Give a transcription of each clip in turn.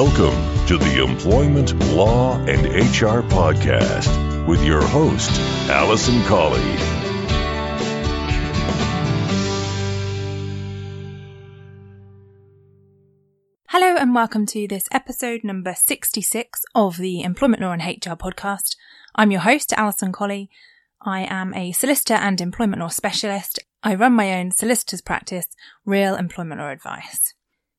Welcome to the Employment Law and HR Podcast with your host, Alison Colley. Hello and welcome to this episode number 66 of the Employment Law and HR podcast. I'm your host, Alison Colley. I am a solicitor and employment law specialist. I run my own solicitor's practice, Real Employment Law Advice.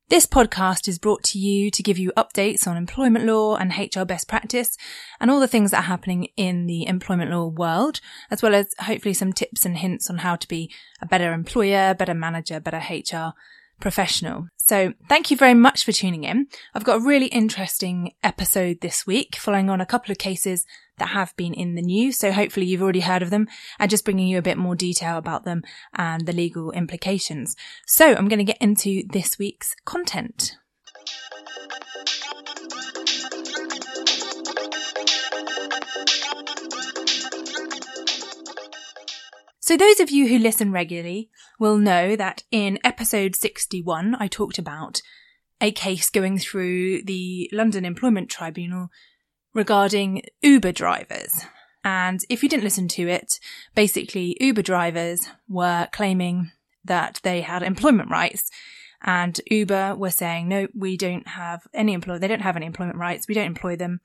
This podcast is brought to you to give you updates on employment law and HR best practice and all the things that are happening in the employment law world, as well as hopefully some tips and hints on how to be a better employer, better manager, better HR professional. So thank you very much for tuning in. I've got a really interesting episode this week following on a couple of cases that have been in the news. So hopefully you've already heard of them and just bringing you a bit more detail about them and the legal implications. So I'm going to get into this week's content. So, those of you who listen regularly will know that in episode 61, I talked about a case going through the London Employment Tribunal regarding Uber drivers. And if you didn't listen to it, basically Uber drivers were claiming that they had employment rights and Uber were saying, no, we don't have any employ, they don't have any employment rights. We don't employ them.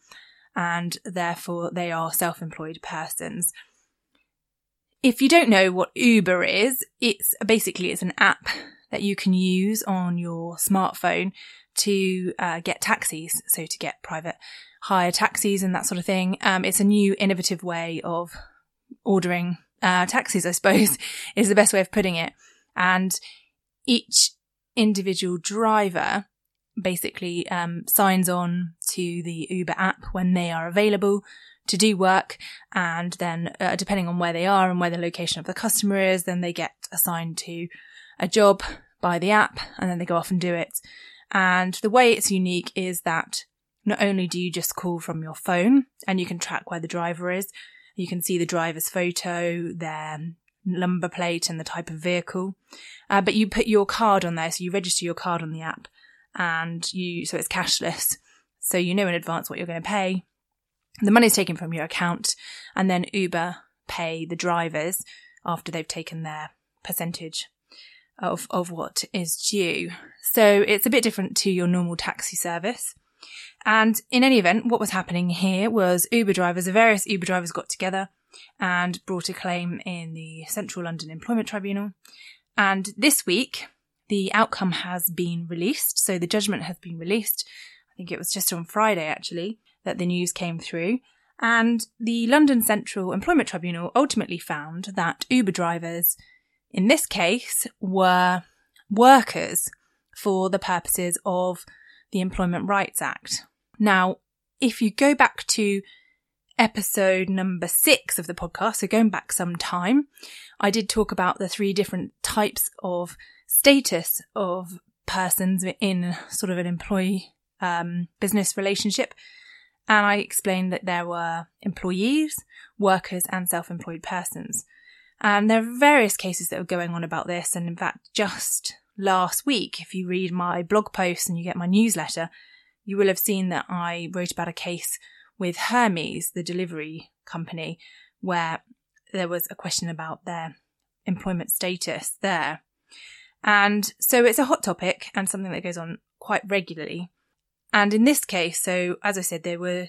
And therefore they are self-employed persons. If you don't know what Uber is, it's basically it's an app that you can use on your smartphone to uh, get taxis, so to get private hire taxis and that sort of thing. Um, it's a new innovative way of ordering uh, taxis, I suppose, is the best way of putting it. And each individual driver basically um, signs on to the Uber app when they are available to do work. And then, uh, depending on where they are and where the location of the customer is, then they get assigned to a job by the app and then they go off and do it. And the way it's unique is that not only do you just call from your phone and you can track where the driver is, you can see the driver's photo, their number plate and the type of vehicle, uh, but you put your card on there. So you register your card on the app and you, so it's cashless. So you know in advance what you're going to pay the money is taken from your account, and then Uber pay the drivers after they've taken their percentage of, of what is due. So it's a bit different to your normal taxi service. And in any event, what was happening here was Uber drivers, the various Uber drivers got together and brought a claim in the Central London Employment Tribunal. And this week, the outcome has been released. So the judgment has been released. I think it was just on Friday, actually that the news came through. And the London Central Employment Tribunal ultimately found that Uber drivers, in this case, were workers for the purposes of the Employment Rights Act. Now, if you go back to episode number six of the podcast, so going back some time, I did talk about the three different types of status of persons in sort of an employee um, business relationship. And I explained that there were employees, workers, and self employed persons. And there are various cases that are going on about this. And in fact, just last week, if you read my blog post and you get my newsletter, you will have seen that I wrote about a case with Hermes, the delivery company, where there was a question about their employment status there. And so it's a hot topic and something that goes on quite regularly. And in this case, so as I said, there were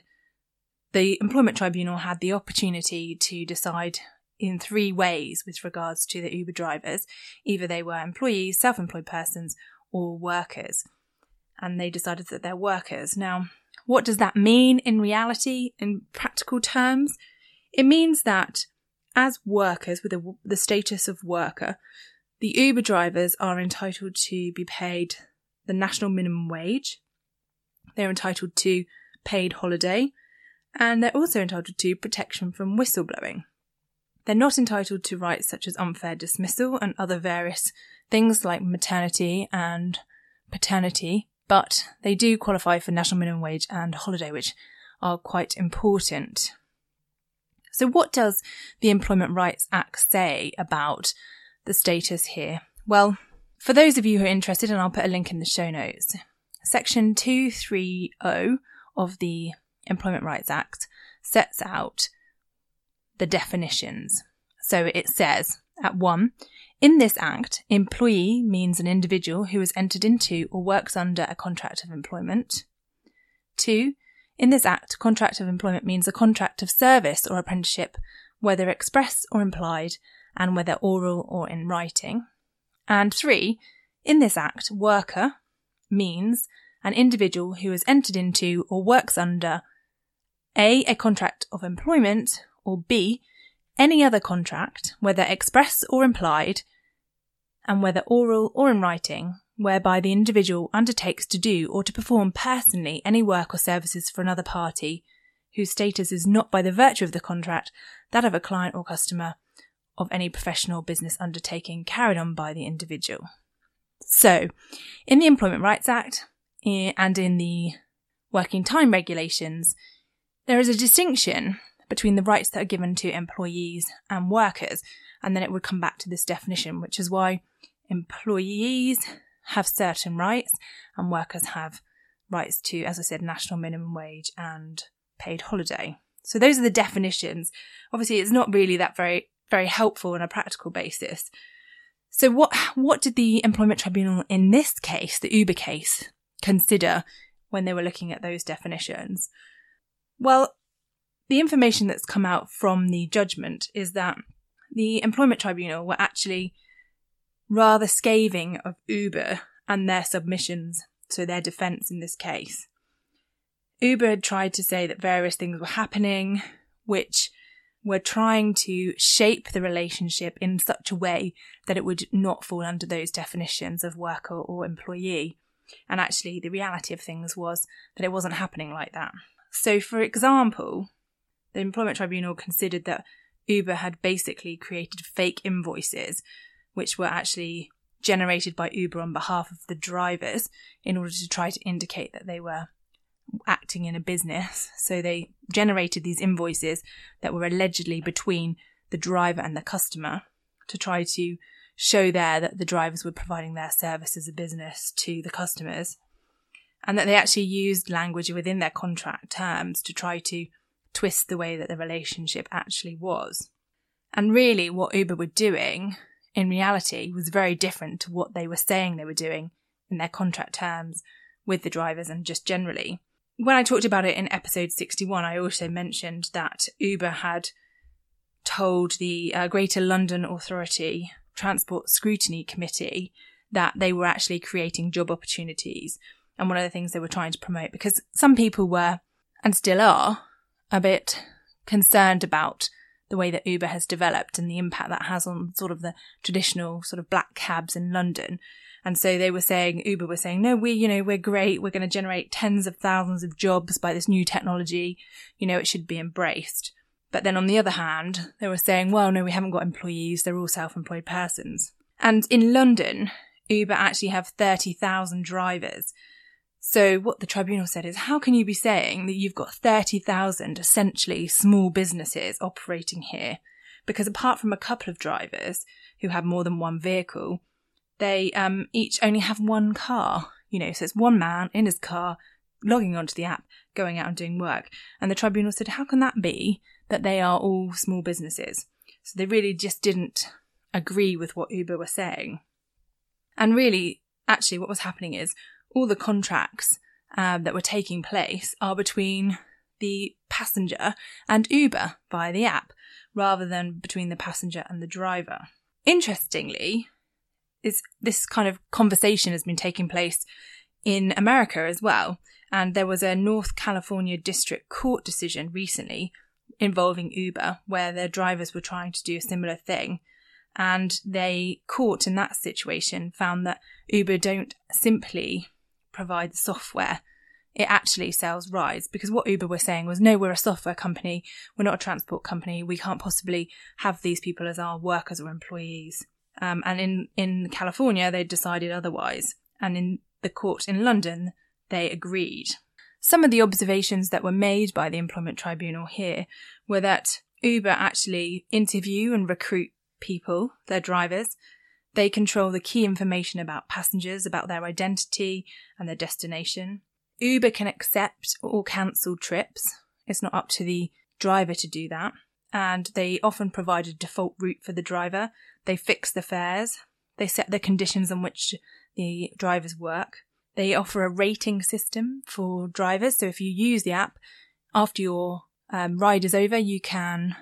the employment tribunal had the opportunity to decide in three ways with regards to the Uber drivers. Either they were employees, self employed persons, or workers. And they decided that they're workers. Now, what does that mean in reality, in practical terms? It means that as workers with the, the status of worker, the Uber drivers are entitled to be paid the national minimum wage, they're entitled to paid holiday, and they're also entitled to protection from whistleblowing. They're not entitled to rights such as unfair dismissal and other various things like maternity and paternity, but they do qualify for national minimum wage and holiday, which are quite important. So, what does the Employment Rights Act say about the status here? Well, for those of you who are interested, and I'll put a link in the show notes, Section 230 of the Employment Rights Act sets out the definitions. So it says at 1 in this act, employee means an individual who has entered into or works under a contract of employment. 2. In this act, contract of employment means a contract of service or apprenticeship, whether express or implied, and whether oral or in writing. And 3. In this act, worker means an individual who has entered into or works under A. a contract of employment, or B any other contract, whether express or implied, and whether oral or in writing, whereby the individual undertakes to do or to perform personally any work or services for another party whose status is not by the virtue of the contract that of a client or customer of any professional business undertaking carried on by the individual. So, in the Employment Rights Act eh, and in the Working Time Regulations, there is a distinction between the rights that are given to employees and workers. And then it would come back to this definition, which is why employees have certain rights and workers have rights to, as I said, national minimum wage and paid holiday. So those are the definitions. Obviously, it's not really that very, very helpful on a practical basis. So what, what did the Employment Tribunal in this case, the Uber case, consider when they were looking at those definitions? Well, the information that's come out from the judgment is that the Employment Tribunal were actually rather scathing of Uber and their submissions, so their defence in this case. Uber had tried to say that various things were happening, which were trying to shape the relationship in such a way that it would not fall under those definitions of worker or employee. And actually, the reality of things was that it wasn't happening like that. So, for example, the Employment Tribunal considered that Uber had basically created fake invoices, which were actually generated by Uber on behalf of the drivers in order to try to indicate that they were acting in a business. So they generated these invoices that were allegedly between the driver and the customer to try to show there that the drivers were providing their service as a business to the customers and that they actually used language within their contract terms to try to twist the way that the relationship actually was. And really, what Uber were doing in reality was very different to what they were saying they were doing in their contract terms with the drivers and just generally. When I talked about it in episode 61, I also mentioned that Uber had told the uh, Greater London Authority Transport Scrutiny Committee that they were actually creating job opportunities. And one of the things they were trying to promote, because some people were, and still are, a bit concerned about the way that Uber has developed and the impact that has on sort of the traditional sort of black cabs in London. And so they were saying, Uber were saying, no, we, you know, we're great. We're going to generate tens of thousands of jobs by this new technology. You know, it should be embraced. But then on the other hand, they were saying, well, no, we haven't got employees. They're all self-employed persons. And in London, Uber actually have 30,000 drivers. So what the tribunal said is, how can you be saying that you've got 30,000 essentially small businesses operating here? Because apart from a couple of drivers who have more than one vehicle, they um, each only have one car. You know, so it's one man in his car logging onto the app, going out and doing work. And the tribunal said, how can that be that they are all small businesses? So they really just didn't agree with what Uber were saying. And really, actually, what was happening is all the contracts um, that were taking place are between the passenger and Uber via the app, rather than between the passenger and the driver. Interestingly, is this kind of conversation has been taking place in America as well, and there was a North California District Court decision recently involving Uber where their drivers were trying to do a similar thing. And they court in that situation found that Uber don't simply provide the software, it actually sells rides because what Uber were saying was, no, we're a software company, we're not a transport company, we can't possibly have these people as our workers or employees. Um, and in, in California, they decided otherwise. And in the court in London, they agreed. Some of the observations that were made by the Employment Tribunal here were that Uber actually interview and recruit people, their drivers. They control the key information about passengers, about their identity and their destination. Uber can accept or cancel trips. It's not up to the driver to do that. And they often provide a default route for the driver. They fix the fares. They set the conditions on which the drivers work. They offer a rating system for drivers. So if you use the app after your um, ride is over, you can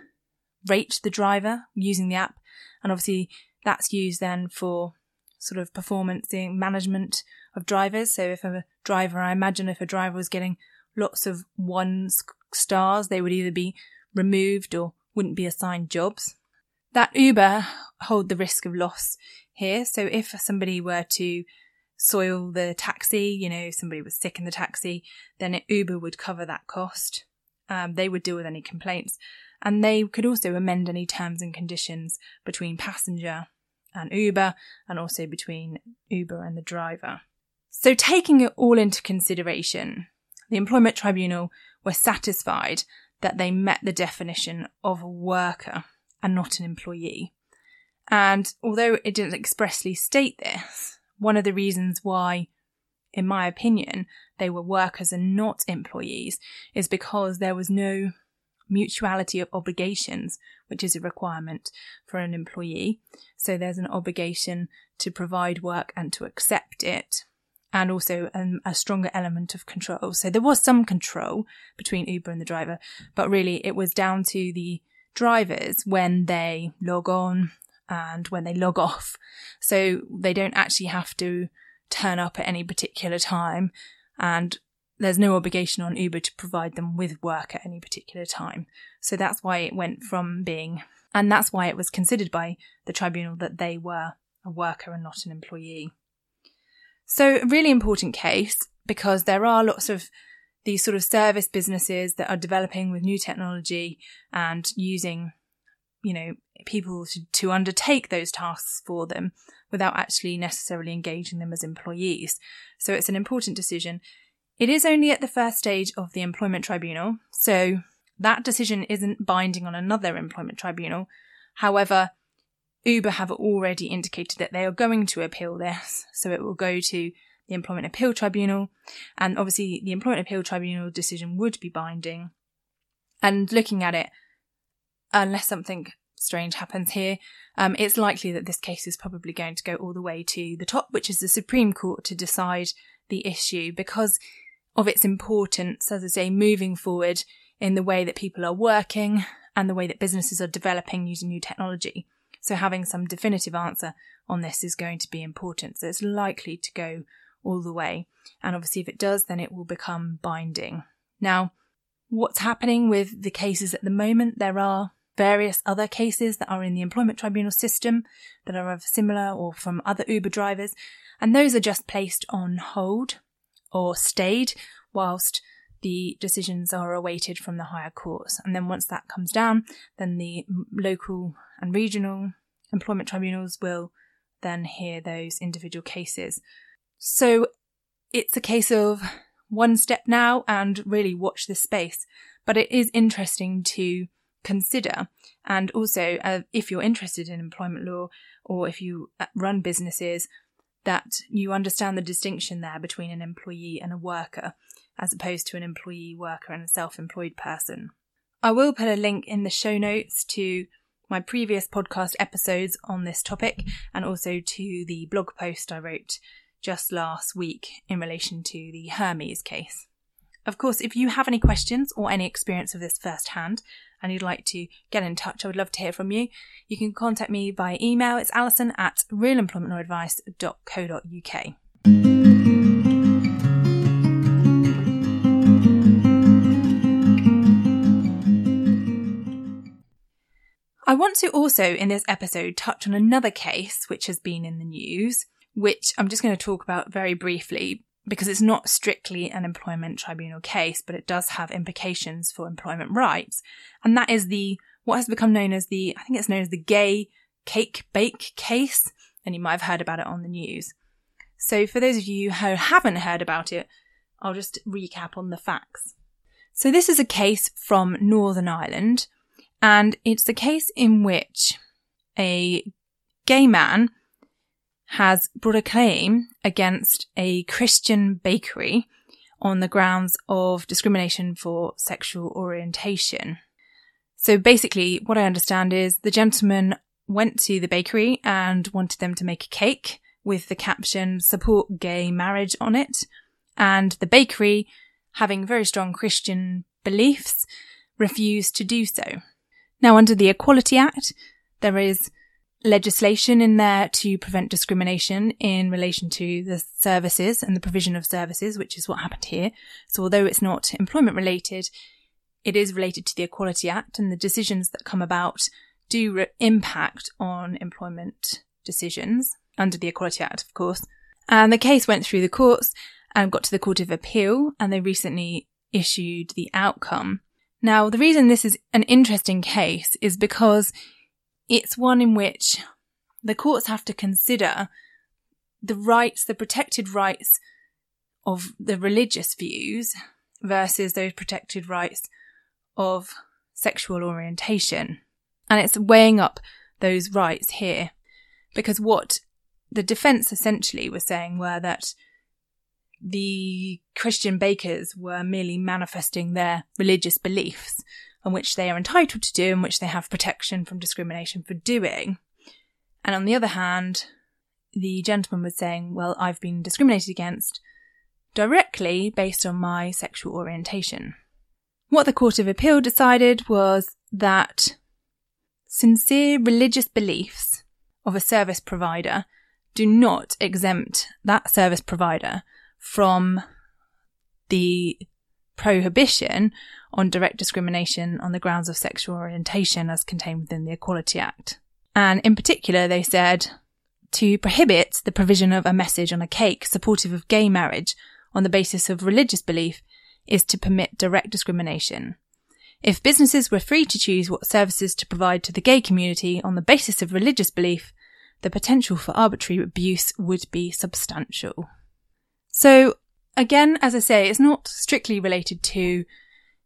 rate the driver using the app. And obviously that's used then for sort of performance management of drivers. So if a driver, I imagine if a driver was getting lots of one stars, they would either be removed or wouldn't be assigned jobs. That Uber hold the risk of loss here. So if somebody were to soil the taxi, you know, somebody was sick in the taxi, then Uber would cover that cost. Um, they would deal with any complaints. And they could also amend any terms and conditions between passenger and Uber and also between Uber and the driver. So taking it all into consideration, the Employment Tribunal were satisfied that they met the definition of a worker and not an employee. And although it didn't expressly state this, one of the reasons why, in my opinion, they were workers and not employees is because there was no mutuality of obligations, which is a requirement for an employee. So there's an obligation to provide work and to accept it, and also um, a stronger element of control. So there was some control between Uber and the driver, but really it was down to the drivers when they log on and when they log off. So they don't actually have to turn up at any particular time and there's no obligation on Uber to provide them with work at any particular time. So that's why it went from being, and that's why it was considered by the tribunal that they were a worker and not an employee. So, a really important case because there are lots of these sort of service businesses that are developing with new technology and using, you know, people to, to undertake those tasks for them without actually necessarily engaging them as employees. So it's an important decision. It is only at the first stage of the employment tribunal, so that decision isn't binding on another employment tribunal. However, Uber have already indicated that they are going to appeal this, so it will go to the Employment Appeal Tribunal, and obviously the Employment Appeal Tribunal decision would be binding. And looking at it, unless something strange happens here, um, it's likely that this case is probably going to go all the way to the top, which is the Supreme Court, to decide the issue because of its importance, as I say, moving forward in the way that people are working and the way that businesses are developing using new technology. So having some definitive answer on this is going to be important. So it's likely to go all the way. And obviously, if it does, then it will become binding. Now, what's happening with the cases at the moment? There are various other cases that are in the employment tribunal system that are of similar or from other Uber drivers, and those are just placed on hold or stayed whilst the decisions are awaited from the higher courts. And then once that comes down, then the local and regional employment tribunals will then hear those individual cases. So it's a case of one step now and really watch this space. But it is interesting to consider. And also, uh, if you're interested in employment law or if you uh, run businesses, that you understand the distinction there between an employee and a worker, as opposed to an employee, worker, and a self employed person. I will put a link in the show notes to my previous podcast episodes on this topic and also to the blog post I wrote just last week in relation to the Hermes case. Of course, if you have any questions or any experience of this firsthand and you'd like to get in touch, I would love to hear from you. You can contact me by email. It's alison at realemploymentlawadvice.co.uk. I want to also, in this episode, touch on another case which has been in the news, which I'm just going to talk about very briefly because it's not strictly an employment tribunal case, but it does have implications for employment rights. And that is the, what has become known as the, I think it's known as the gay cake bake case. And you might have heard about it on the news. So for those of you who haven't heard about it, I'll just recap on the facts. So this is a case from Northern Ireland, and it's a case in which a gay man has brought a claim against a Christian bakery on the grounds of discrimination for sexual orientation. So basically, what I understand is the gentleman went to the bakery and wanted them to make a cake with the caption support gay marriage on it. And the bakery, having very strong Christian beliefs, refused to do so. Now, under the Equality Act, there is legislation in there to prevent discrimination in relation to the services and the provision of services, which is what happened here. So although it's not employment related, it is related to the Equality Act and the decisions that come about do re- impact on employment decisions under the Equality Act, of course. And the case went through the courts and got to the Court of Appeal and they recently issued the outcome. Now, the reason this is an interesting case is because it's one in which the courts have to consider the rights, the protected rights of the religious views versus those protected rights of sexual orientation. And it's weighing up those rights here. Because what the defense essentially was saying were that the Christian bakers were merely manifesting their religious beliefs and which they are entitled to do and which they have protection from discrimination for doing. And on the other hand, the gentleman was saying, well, I've been discriminated against directly based on my sexual orientation. What the Court of Appeal decided was that sincere religious beliefs of a service provider do not exempt that service provider from the prohibition on direct discrimination on the grounds of sexual orientation as contained within the Equality Act. And in particular, they said to prohibit the provision of a message on a cake supportive of gay marriage on the basis of religious belief is to permit direct discrimination. If businesses were free to choose what services to provide to the gay community on the basis of religious belief, the potential for arbitrary abuse would be substantial. So, again, as I say, it's not strictly related to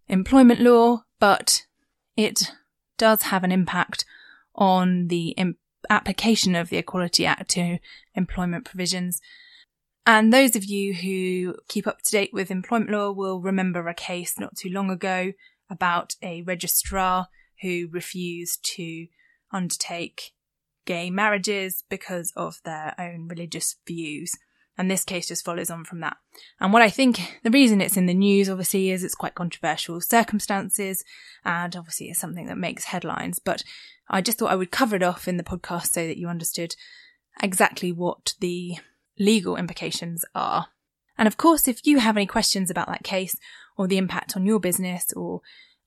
employment law, but it does have an impact on the imp- application of the Equality Act to employment provisions. And those of you who keep up to date with employment law will remember a case not too long ago about a registrar who refused to undertake gay marriages because of their own religious views. And this case just follows on from that. And what I think the reason it's in the news, obviously, is it's quite controversial circumstances. And obviously, it's something that makes headlines. But I just thought I would cover it off in the podcast so that you understood exactly what the legal implications are. And of course, if you have any questions about that case or the impact on your business or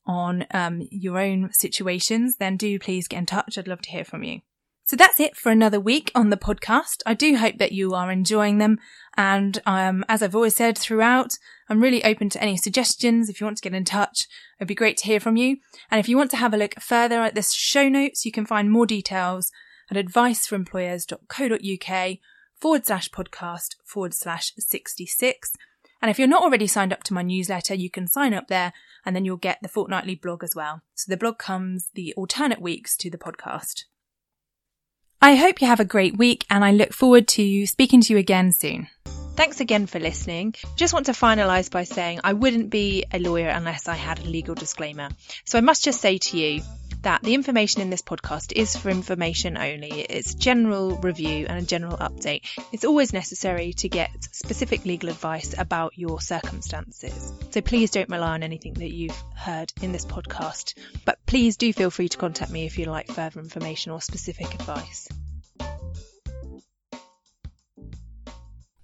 on um, your own situations, then do please get in touch. I'd love to hear from you. So that's it for another week on the podcast. I do hope that you are enjoying them. And um, as I've always said throughout, I'm really open to any suggestions. If you want to get in touch, it'd be great to hear from you. And if you want to have a look further at the show notes, you can find more details at adviceforemployers.co.uk forward slash podcast forward slash 66. And if you're not already signed up to my newsletter, you can sign up there and then you'll get the fortnightly blog as well. So the blog comes the alternate weeks to the podcast. I hope you have a great week and I look forward to speaking to you again soon. Thanks again for listening. Just want to finalise by saying I wouldn't be a lawyer unless I had a legal disclaimer. So I must just say to you that the information in this podcast is for information only. It's general review and a general update. It's always necessary to get specific legal advice about your circumstances. So please don't rely on anything that you've heard in this podcast. But please do feel free to contact me if you'd like further information or specific advice.